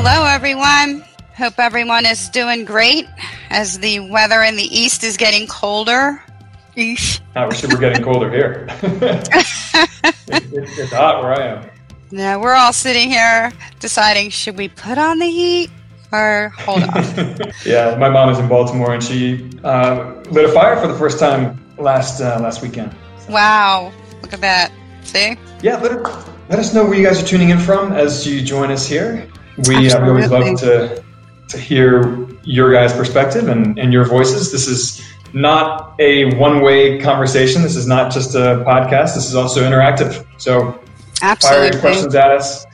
Hello, everyone. Hope everyone is doing great as the weather in the east is getting colder. Eesh. It were getting colder here. it's, it's hot where I am. Yeah, we're all sitting here deciding should we put on the heat or hold on? yeah, my mom is in Baltimore and she uh, lit a fire for the first time last uh, last weekend. Wow, look at that. See? Yeah, let, let us know where you guys are tuning in from as you join us here. We, uh, we always love to to hear your guys' perspective and, and your voices. This is not a one way conversation. This is not just a podcast. This is also interactive. So Absolutely. fire your questions at us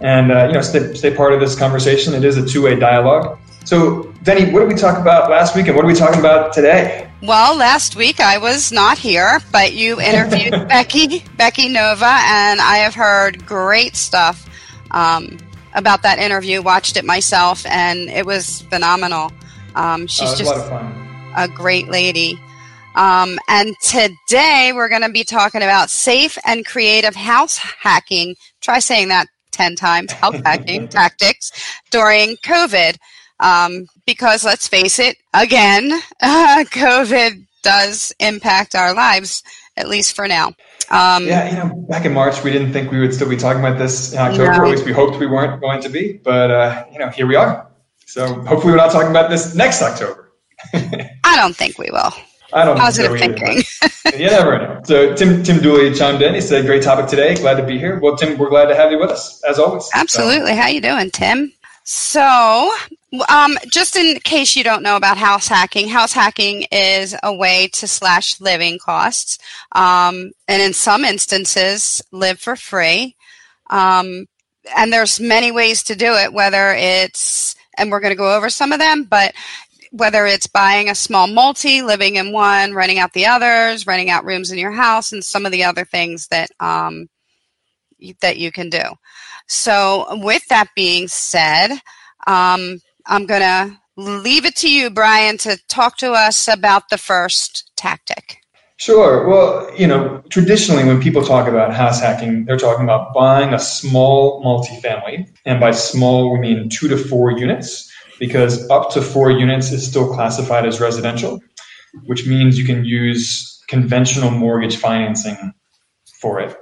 and uh, you know stay, stay part of this conversation. It is a two way dialogue. So, Deni, what did we talk about last week, and what are we talking about today? Well, last week I was not here, but you interviewed Becky Becky Nova, and I have heard great stuff um, about that interview. Watched it myself, and it was phenomenal. Um, she's oh, just a, a great lady. Um, and today we're going to be talking about safe and creative house hacking. Try saying that 10 times, house hacking tactics during COVID. Um, because let's face it, again, uh, COVID does impact our lives, at least for now. Um, yeah, you know, back in March, we didn't think we would still be talking about this in October. No. At least we hoped we weren't going to be. But, uh, you know, here we are. So hopefully we're not talking about this next October. I don't think we will. I don't Positive thinking. you never know. So Tim Tim Dooley chimed in. He said, "Great topic today. Glad to be here." Well, Tim, we're glad to have you with us as always. Absolutely. So. How you doing, Tim? So, um, just in case you don't know about house hacking, house hacking is a way to slash living costs, um, and in some instances, live for free. Um, and there's many ways to do it. Whether it's and we're going to go over some of them, but whether it's buying a small multi, living in one, renting out the others, renting out rooms in your house, and some of the other things that um, that you can do. So, with that being said, um, I'm going to leave it to you, Brian, to talk to us about the first tactic. Sure. Well, you know, traditionally when people talk about house hacking, they're talking about buying a small multifamily. And by small, we mean two to four units because up to four units is still classified as residential, which means you can use conventional mortgage financing for it.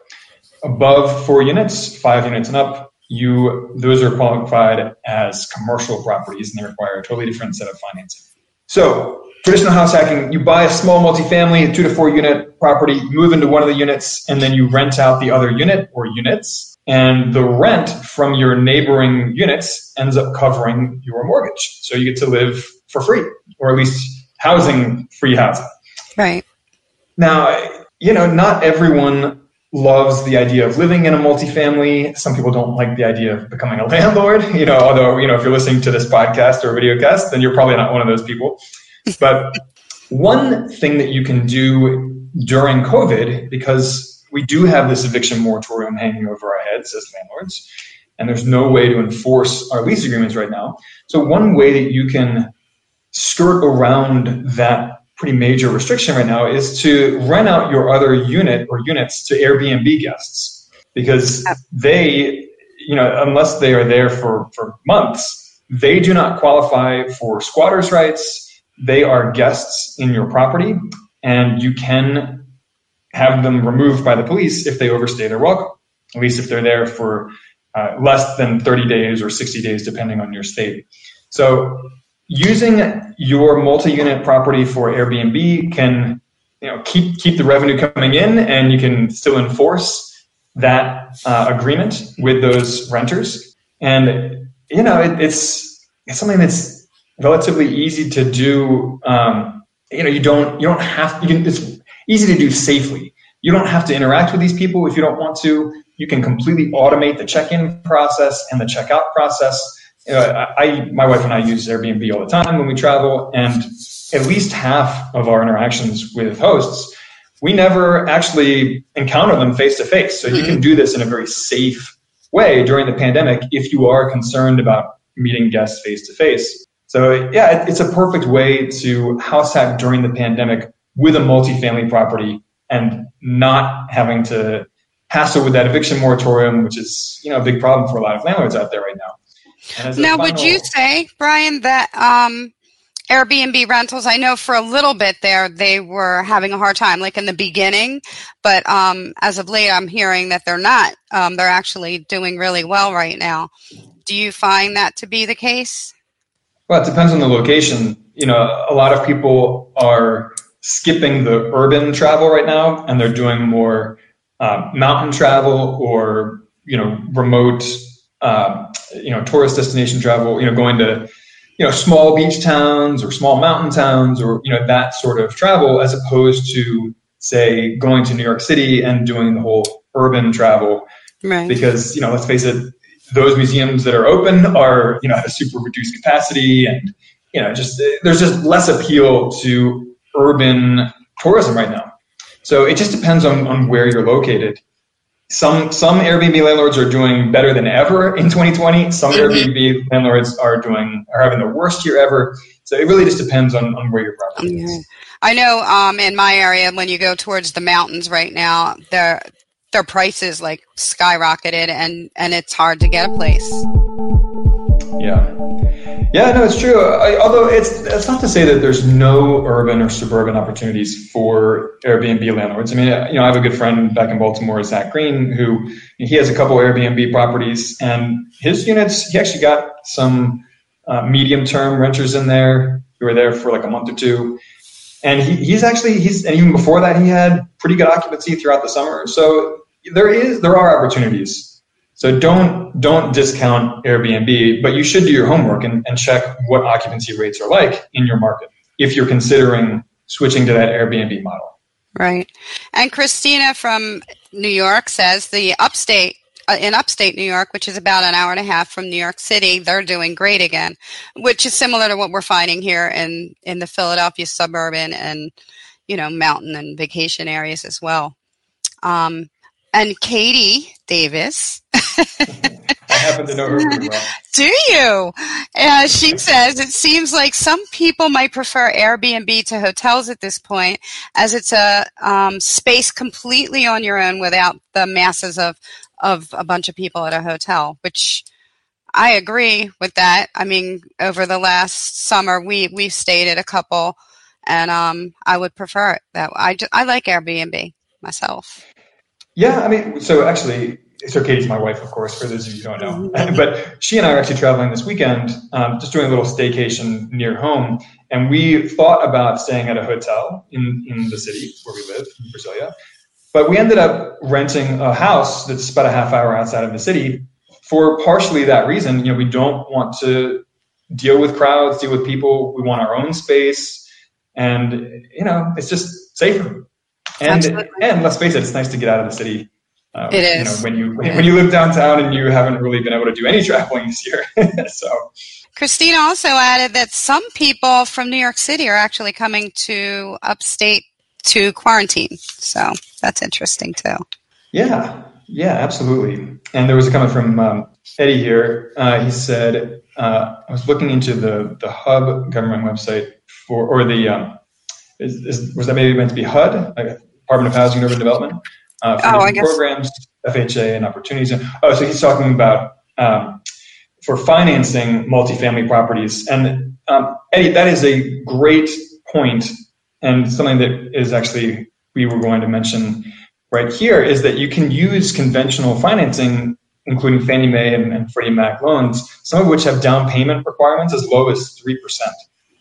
Above four units, five units and up, you those are qualified as commercial properties and they require a totally different set of financing. So traditional house hacking, you buy a small multifamily, a two to four unit property, move into one of the units, and then you rent out the other unit or units and the rent from your neighboring units ends up covering your mortgage. So you get to live for free, or at least housing free housing. Right. Now, you know, not everyone loves the idea of living in a multifamily. Some people don't like the idea of becoming a landlord, you know, although, you know, if you're listening to this podcast or video cast, then you're probably not one of those people. But one thing that you can do during COVID, because we do have this eviction moratorium hanging over our heads as landlords, and there's no way to enforce our lease agreements right now. So, one way that you can skirt around that pretty major restriction right now is to rent out your other unit or units to Airbnb guests because they, you know, unless they are there for, for months, they do not qualify for squatters' rights. They are guests in your property, and you can have them removed by the police if they overstay their welcome, at least if they're there for uh, less than 30 days or 60 days, depending on your state. So using your multi-unit property for Airbnb can you know keep keep the revenue coming in, and you can still enforce that uh, agreement with those renters. And you know it, it's it's something that's relatively easy to do. Um, you know you don't you don't have you can it's easy to do safely You don't have to interact with these people if you don't want to. You can completely automate the check-in process and the checkout process. Know, I, my wife and I use Airbnb all the time when we travel, and at least half of our interactions with hosts, we never actually encounter them face to face. So you can mm-hmm. do this in a very safe way during the pandemic if you are concerned about meeting guests face to face. So yeah, it's a perfect way to house hack during the pandemic with a multifamily property and not having to hassle with that eviction moratorium, which is you know a big problem for a lot of landlords out there right now. Would you say, Brian, that um, Airbnb rentals, I know for a little bit there they were having a hard time, like in the beginning, but um, as of late, I'm hearing that they're not. Um, they're actually doing really well right now. Do you find that to be the case? Well, it depends on the location. You know, a lot of people are skipping the urban travel right now, and they're doing more uh, mountain travel or you know remote, uh, you know, tourist destination travel. You know, going to you know small beach towns or small mountain towns or you know that sort of travel as opposed to say going to New York City and doing the whole urban travel right. because you know let's face it those museums that are open are you know at a super reduced capacity and you know just there's just less appeal to urban tourism right now so it just depends on, on where you're located some some Airbnb landlords are doing better than ever in 2020. Some. Airbnb landlords are doing are having the worst year ever. So it really just depends on, on where your property yeah. is. I know um, in my area when you go towards the mountains right now, their their prices like skyrocketed and and it's hard to get a place. Yeah. Yeah, no, it's true. I, although it's it's not to say that there's no urban or suburban opportunities for Airbnb landlords. I mean, you know, I have a good friend back in Baltimore, Zach Green, who he has a couple Airbnb properties, and his units he actually got some uh, medium term renters in there who were there for like a month or two, and he, he's actually he's and even before that he had pretty good occupancy throughout the summer. So there is there are opportunities so don't don't discount Airbnb, but you should do your homework and, and check what occupancy rates are like in your market if you're considering switching to that Airbnb model. Right. And Christina from New York says the upstate uh, in upstate New York, which is about an hour and a half from New York City, they're doing great again, which is similar to what we're finding here in in the Philadelphia suburban and you know mountain and vacation areas as well. Um, and Katie Davis. I happen to know her pretty well. Do you? Uh, she says it seems like some people might prefer Airbnb to hotels at this point, as it's a um, space completely on your own without the masses of of a bunch of people at a hotel. Which I agree with that. I mean, over the last summer, we we've stayed at a couple, and um, I would prefer it. That I I like Airbnb myself. Yeah, I mean, so actually, so Katie's my wife, of course, for those of you who don't know. Mm-hmm. but she and I are actually traveling this weekend, um, just doing a little staycation near home. And we thought about staying at a hotel in, in the city where we live, in Brasilia. But we ended up renting a house that's about a half hour outside of the city for partially that reason. You know, we don't want to deal with crowds, deal with people. We want our own space. And, you know, it's just safer. And Absolutely. and let's face it, it's nice to get out of the city. Um, it is. You know, when you when, you live downtown and you haven't really been able to do any traveling this year. so. Christina also added that some people from New York City are actually coming to upstate to quarantine. So that's interesting too. Yeah, yeah, absolutely. And there was a comment from um, Eddie here. Uh, he said, uh, I was looking into the, the Hub government website for, or the, um, is, is, was that maybe meant to be HUD? Department of Housing and Urban Development uh, for oh, programs, FHA, and opportunities. Oh, so he's talking about um, for financing multifamily properties. And um, Eddie, that is a great point, and something that is actually we were going to mention right here is that you can use conventional financing, including Fannie Mae and, and Freddie Mac loans, some of which have down payment requirements as low as three percent.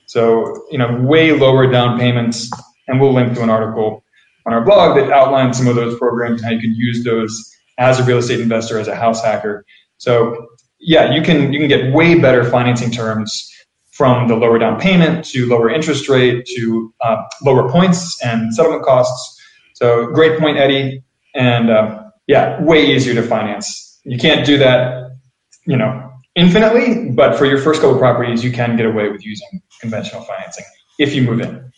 So you know, way lower down payments, and we'll link to an article on our blog that outlines some of those programs and how you can use those as a real estate investor, as a house hacker. So yeah, you can you can get way better financing terms from the lower down payment to lower interest rate to uh, lower points and settlement costs. So great point, Eddie. And um, yeah, way easier to finance. You can't do that, you know, infinitely, but for your first couple properties, you can get away with using conventional financing if you move in.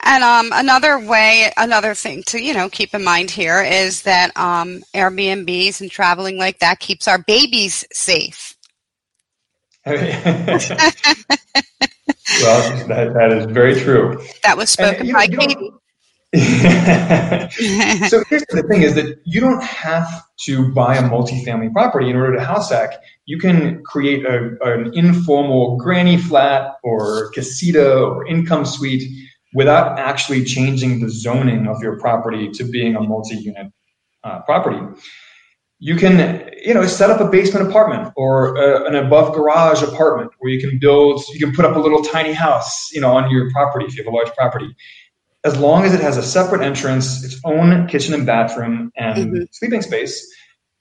And um, another way, another thing to you know keep in mind here is that um, Airbnbs and traveling like that keeps our babies safe. well, that, that is very true. That was spoken and, by Katie. so here's the thing is that you don't have to buy a multifamily property in order to house hack. You can create a, an informal granny flat or casita or income suite without actually changing the zoning of your property to being a multi-unit uh, property. You can, you know, set up a basement apartment or a, an above garage apartment where you can build, you can put up a little tiny house, you know, on your property if you have a large property. As long as it has a separate entrance, its own kitchen and bathroom and mm-hmm. sleeping space,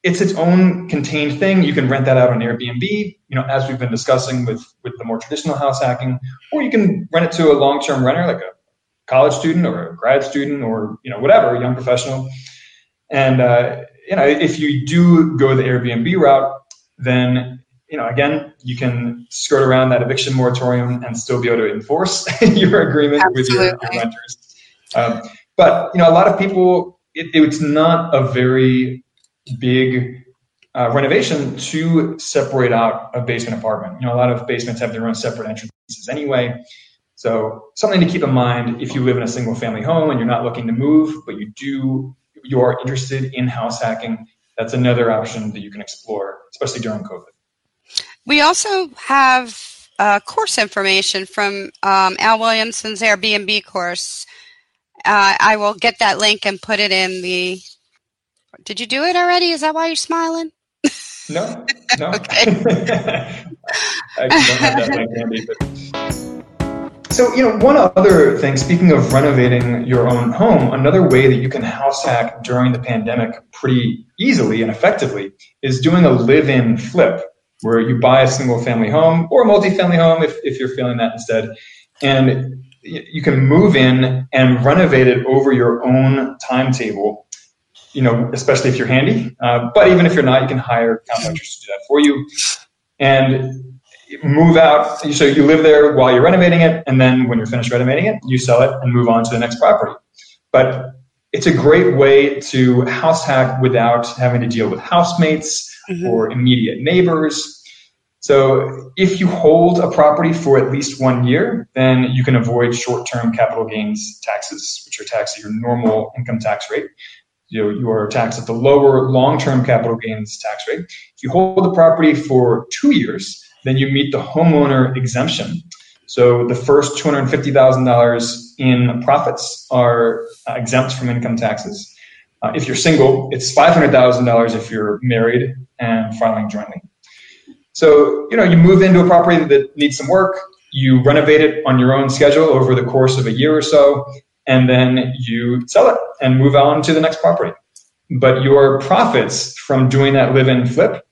it's its own contained thing. You can rent that out on Airbnb, you know, as we've been discussing with with the more traditional house hacking, or you can rent it to a long-term renter like a college student or a grad student or you know whatever, a young professional. And uh, you know, if you do go the Airbnb route, then you know again you can skirt around that eviction moratorium and still be able to enforce your agreement Absolutely. with your, your renters. Um, but you know, a lot of people, it, it's not a very big uh, renovation to separate out a basement apartment. You know, a lot of basements have their own separate entrances anyway. So something to keep in mind if you live in a single family home and you're not looking to move, but you do you are interested in house hacking, that's another option that you can explore, especially during COVID. We also have uh, course information from um, Al Williamson's Airbnb course. Uh, I will get that link and put it in the. Did you do it already? Is that why you're smiling? No, no. okay. I don't have that link handy, but. So, you know, one other thing, speaking of renovating your own home, another way that you can house hack during the pandemic pretty easily and effectively is doing a live in flip where you buy a single family home or a multi-family home if, if you're feeling that instead. And you can move in and renovate it over your own timetable, you know, especially if you're handy. Uh, but even if you're not, you can hire contractors to do that for you. And move out. So you live there while you're renovating it, and then when you're finished renovating it, you sell it and move on to the next property. But it's a great way to house hack without having to deal with housemates mm-hmm. or immediate neighbors. So if you hold a property for at least one year, then you can avoid short-term capital gains taxes, which are taxed at your normal income tax rate. You, know, you are taxed at the lower long-term capital gains tax rate. If you hold the property for two years, then you meet the homeowner exemption. So the first $250,000 in profits are uh, exempt from income taxes. Uh, if you're single, it's $500,000 if you're married and filing jointly. So, you know, you move into a property that needs some work, you renovate it on your own schedule over the course of a year or so, and then you sell it and move on to the next property. But your profits from doing that live in flip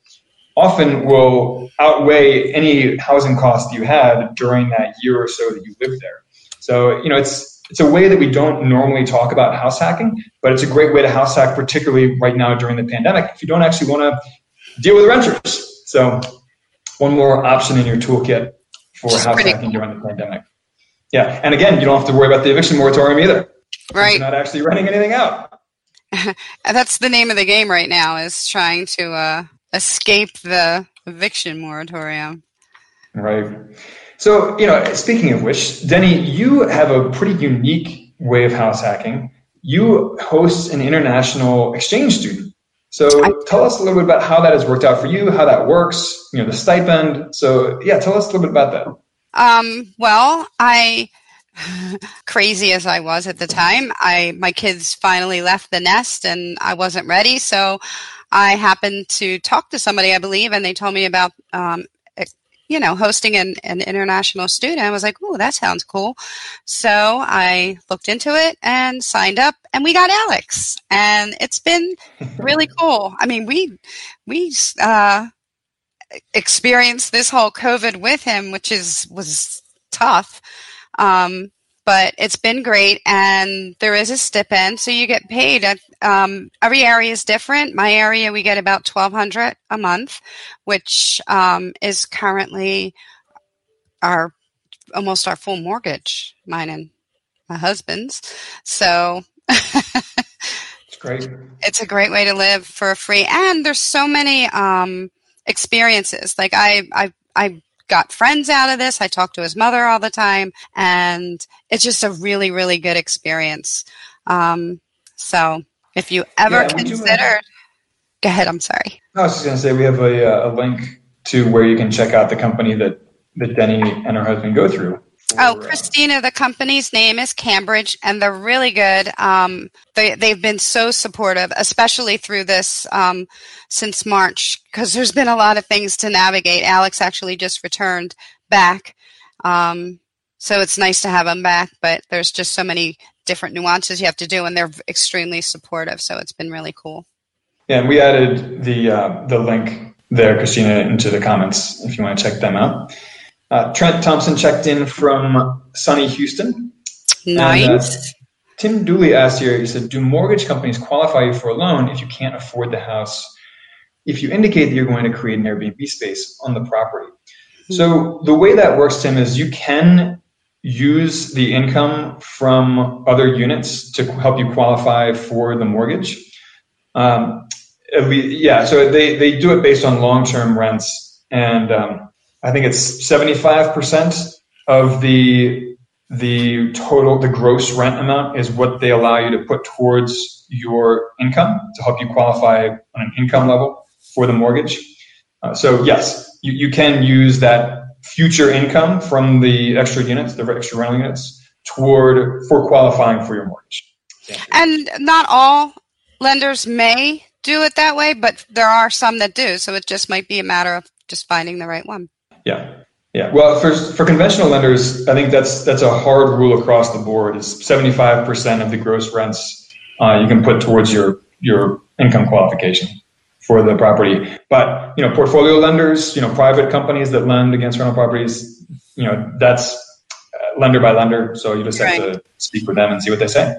often will outweigh any housing cost you had during that year or so that you lived there. So, you know, it's it's a way that we don't normally talk about house hacking, but it's a great way to house hack, particularly right now during the pandemic, if you don't actually want to deal with renters. So, one more option in your toolkit for Just house hacking cool. during the pandemic. Yeah, and again, you don't have to worry about the eviction moratorium either. Right. You're not actually renting anything out. That's the name of the game right now is trying to uh, escape the eviction moratorium. Right. So, you know, speaking of which, Deni, you have a pretty unique way of house hacking. You host an international exchange student. So tell us a little bit about how that has worked out for you, how that works, you know, the stipend. So yeah, tell us a little bit about that. Um, well, I crazy as I was at the time, I my kids finally left the nest and I wasn't ready, so I happened to talk to somebody, I believe, and they told me about, um, you know, hosting an, an international student. I was like, oh, that sounds cool. So I looked into it and signed up, and we got Alex, and it's been really cool. I mean, we we uh, experienced this whole COVID with him, which is was tough. Um, but it's been great. And there is a stipend, so you get paid. At, um, every area is different. My area, we get about twelve hundred a month, which um, is currently our almost our full mortgage, mine and my husband's. So. it's great. It's a great way to live for free, and there's so many um, experiences. Like I, I, I got friends out of this. I talk to his mother all the time, and it's just a really, really good experience. Um, so if you ever yeah, considered, go ahead. I'm sorry. I was just going to say we have a, uh, a link to where you can check out the company that that Deni and her husband go through. Oh, Christina, the company's name is Cambridge, and they're really good. Um, they they've been so supportive, especially through this um, since March, because there's been a lot of things to navigate. Alex actually just returned back, um, so it's nice to have him back. But there's just so many different nuances you have to do, and they're extremely supportive. So it's been really cool. Yeah, and we added the uh, the link there, Christina, into the comments if you want to check them out. Uh, Trent Thompson checked in from sunny Houston. Nice. And, uh, Tim Dooley asked here, he said, Do mortgage companies qualify you for a loan if you can't afford the house if you indicate that you're going to create an Airbnb space on the property? Mm-hmm. So the way that works, Tim, is you can use the income from other units to help you qualify for the mortgage. Um, yeah, so they, they do it based on long term rents. And um, I think it's 75% of the the total the gross rent amount is what they allow you to put towards your income to help you qualify on an income level for the mortgage. Uh, so yes, you, you can use that future income from the extra units, the extra rental units, toward for qualifying for your mortgage. And not all lenders may do it that way, but there are some that do. So it just might be a matter of just finding the right one. Yeah. Yeah. Well, for, for conventional lenders, I think that's that's a hard rule across the board. Is 75% of the gross rents uh, you can put towards your your income qualification for the property. But you know, portfolio lenders, you know, private companies that lend against rental properties, you know, that's uh, lender by lender. So you just have to speak with them and see what they say.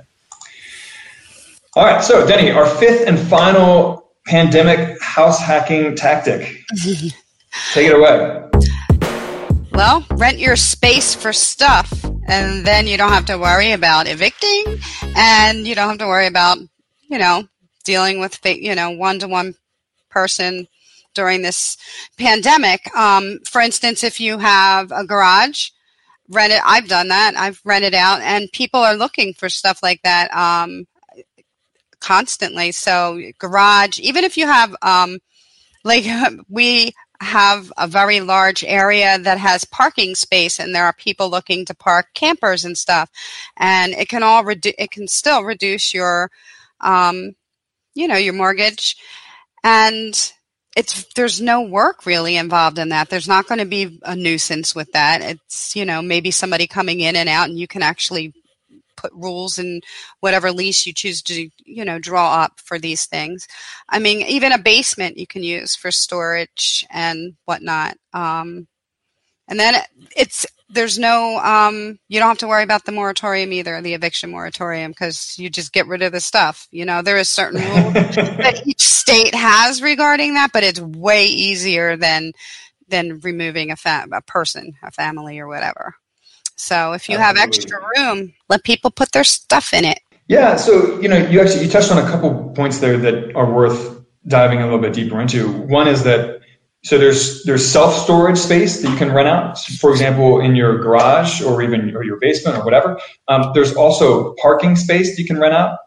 All right. So Deni, our fifth and final pandemic house hacking tactic. Take it away. Well, rent your space for stuff, and then you don't have to worry about evicting, and you don't have to worry about, you know, dealing with, you know, one to one person during this pandemic. Um, for instance, if you have a garage, rent it. I've done that. I've rented out, and people are looking for stuff like that um, constantly. So, garage, even if you have, um, like we have a very large area that has parking space and there are people looking to park campers and stuff. And it can all redu- it can still reduce your um, you know your mortgage. And it's there's no work really involved in that. There's not going to be a nuisance with that. It's you know maybe somebody coming in and out and you can actually put rules in whatever lease you choose to you know draw up for these things. I mean even a basement you can use for storage and whatnot um, and then it's there's no um, you don't have to worry about the moratorium either the eviction moratorium because you just get rid of the stuff you know? There is certain rules that each state has regarding that but it's way easier than than removing a, fa- a person a family or whatever so if you Absolutely. have extra room, let people put their stuff in it. Yeah. So you know, you actually you touched on a couple points there that are worth diving a little bit deeper into. One is that so there's there's self storage space that you can rent out. For example, in your garage or even or your basement or whatever. Um, there's also parking space that you can rent out,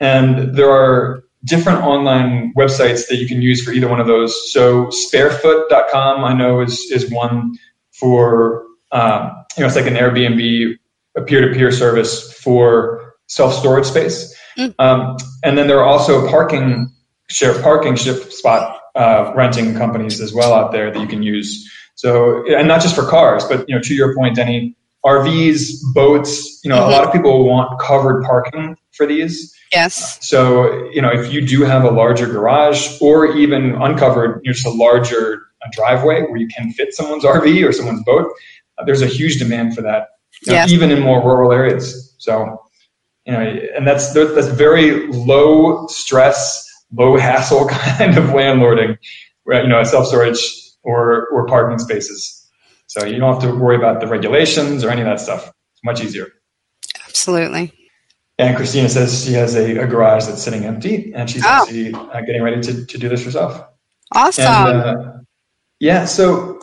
and there are different online websites that you can use for either one of those. So sparefoot.com I know is is one for um, you know, it's like an Airbnb, a peer-to-peer service for self-storage space. Mm. Um, and then there are also parking share parking ship spot uh, renting companies as well out there that you can use. So, and not just for cars, but you know, to your point, any RVs, boats. You know, mm-hmm. a lot of people want covered parking for these. Yes. So, you know, if you do have a larger garage or even uncovered, you know, just a larger driveway where you can fit someone's RV or someone's boat, there's a huge demand for that you know, even in more rural areas. So, you know, and that's that's very low stress, low hassle kind of landlording, right? You know, self storage or or parking spaces. So you don't have to worry about the regulations or any of that stuff. It's much easier. Absolutely. And Christina says she has a, a garage that's sitting empty, and she's Oh. actually uh, getting ready to, to do this herself. Awesome. And uh, yeah, so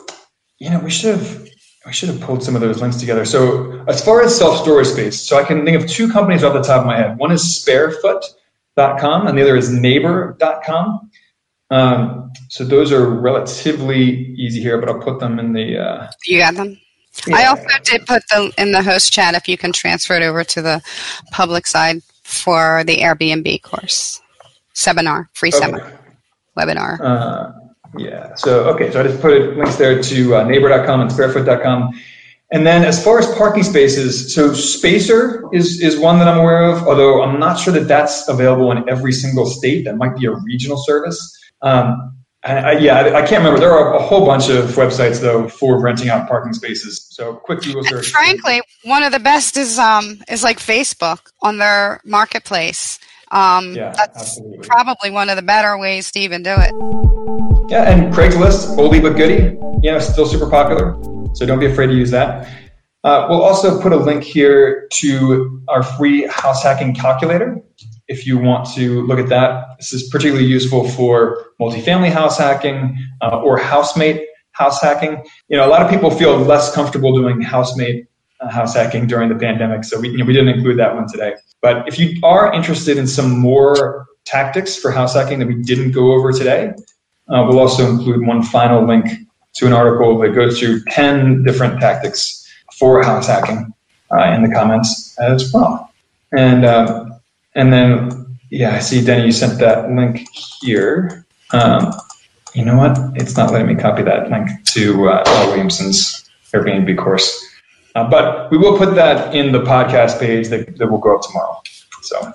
you know, we should have we should have pulled some of those links together. So as far as self storage space, so I can think of two companies off the top of my head. One is Sparefoot.com, and the other is Neighbor.com. Um, so those are relatively easy here, but I'll put them in the. Uh, you got them. I also did put them in the host chat if you can transfer it over to the public side for the Airbnb course seminar, free Okay. seminar, webinar. Uh, yeah. So okay. So I just put links there to uh, neighbor.com and sparefoot.com. And then as far as parking spaces, so Spacer is is one that I'm aware of. Although I'm not sure that that's available in every single state. That might be a regional service. Um, I, I, yeah, I, I can't remember. There are a whole bunch of websites though for renting out parking spaces. So quick Google search. frankly, one of the best is um is like Facebook on their marketplace. Um, Yeah, that's absolutely. probably one of the better ways to even do it. Yeah, and Craigslist, oldie but goodie, you know, still super popular. So don't be afraid to use that. Uh, we'll also put a link here to our free house hacking calculator if you want to look at that. This is particularly useful for multifamily house hacking uh, or housemate house hacking. You know, a lot of people feel less comfortable doing housemate uh, house hacking during the pandemic, so we, you know, we didn't include that one today. But if you are interested in some more tactics for house hacking that we didn't go over today, uh, we'll also include one final link to an article that goes through 10 different tactics for house hacking uh, in the comments as well. And um, and then, yeah, I see, Deni, you sent that link here. Um, you know what? It's not letting me copy that link to uh, L. Williamson's Airbnb course. Uh, but we will put that in the podcast page that, that will go up tomorrow. So,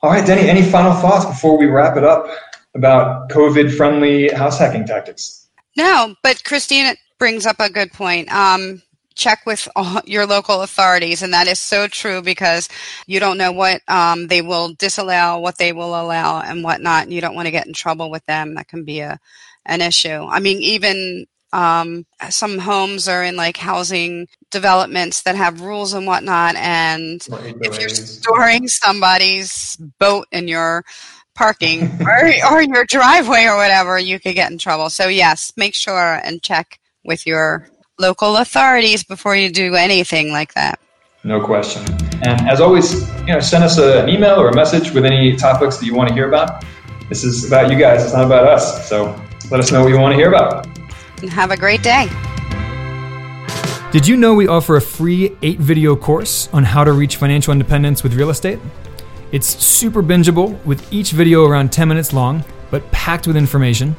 all right, Deni, any final thoughts before we wrap it up about COVID friendly house hacking tactics? No, but Christine brings up a good point. Um, check with all your local authorities, and that is so true because you don't know what um, they will disallow, what they will allow, and whatnot. And you don't want to get in trouble with them. That can be a an issue. I mean, even um, some homes are in like housing developments that have rules and whatnot, and if you're storing somebody's boat in your parking or, or your driveway or whatever, you could get in trouble. So yes, make sure and check with your local authorities before you do anything like that. No question. And as always, you know, send us a, an email or a message with any topics that you want to hear about. This is about you guys. It's not about us. So let us know what you want to hear about. And have a great day. Did you know we offer a free eight video course on how to reach financial independence with real estate? It's super bingeable with each video around 10 minutes long, but packed with information.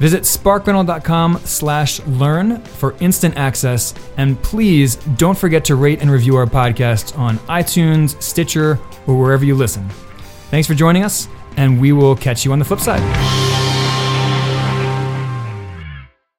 Visit sparkrental.com slash learn for instant access. And please don't forget to rate and review our podcast on iTunes, Stitcher, or wherever you listen. Thanks for joining us, and we will catch you on the flip side.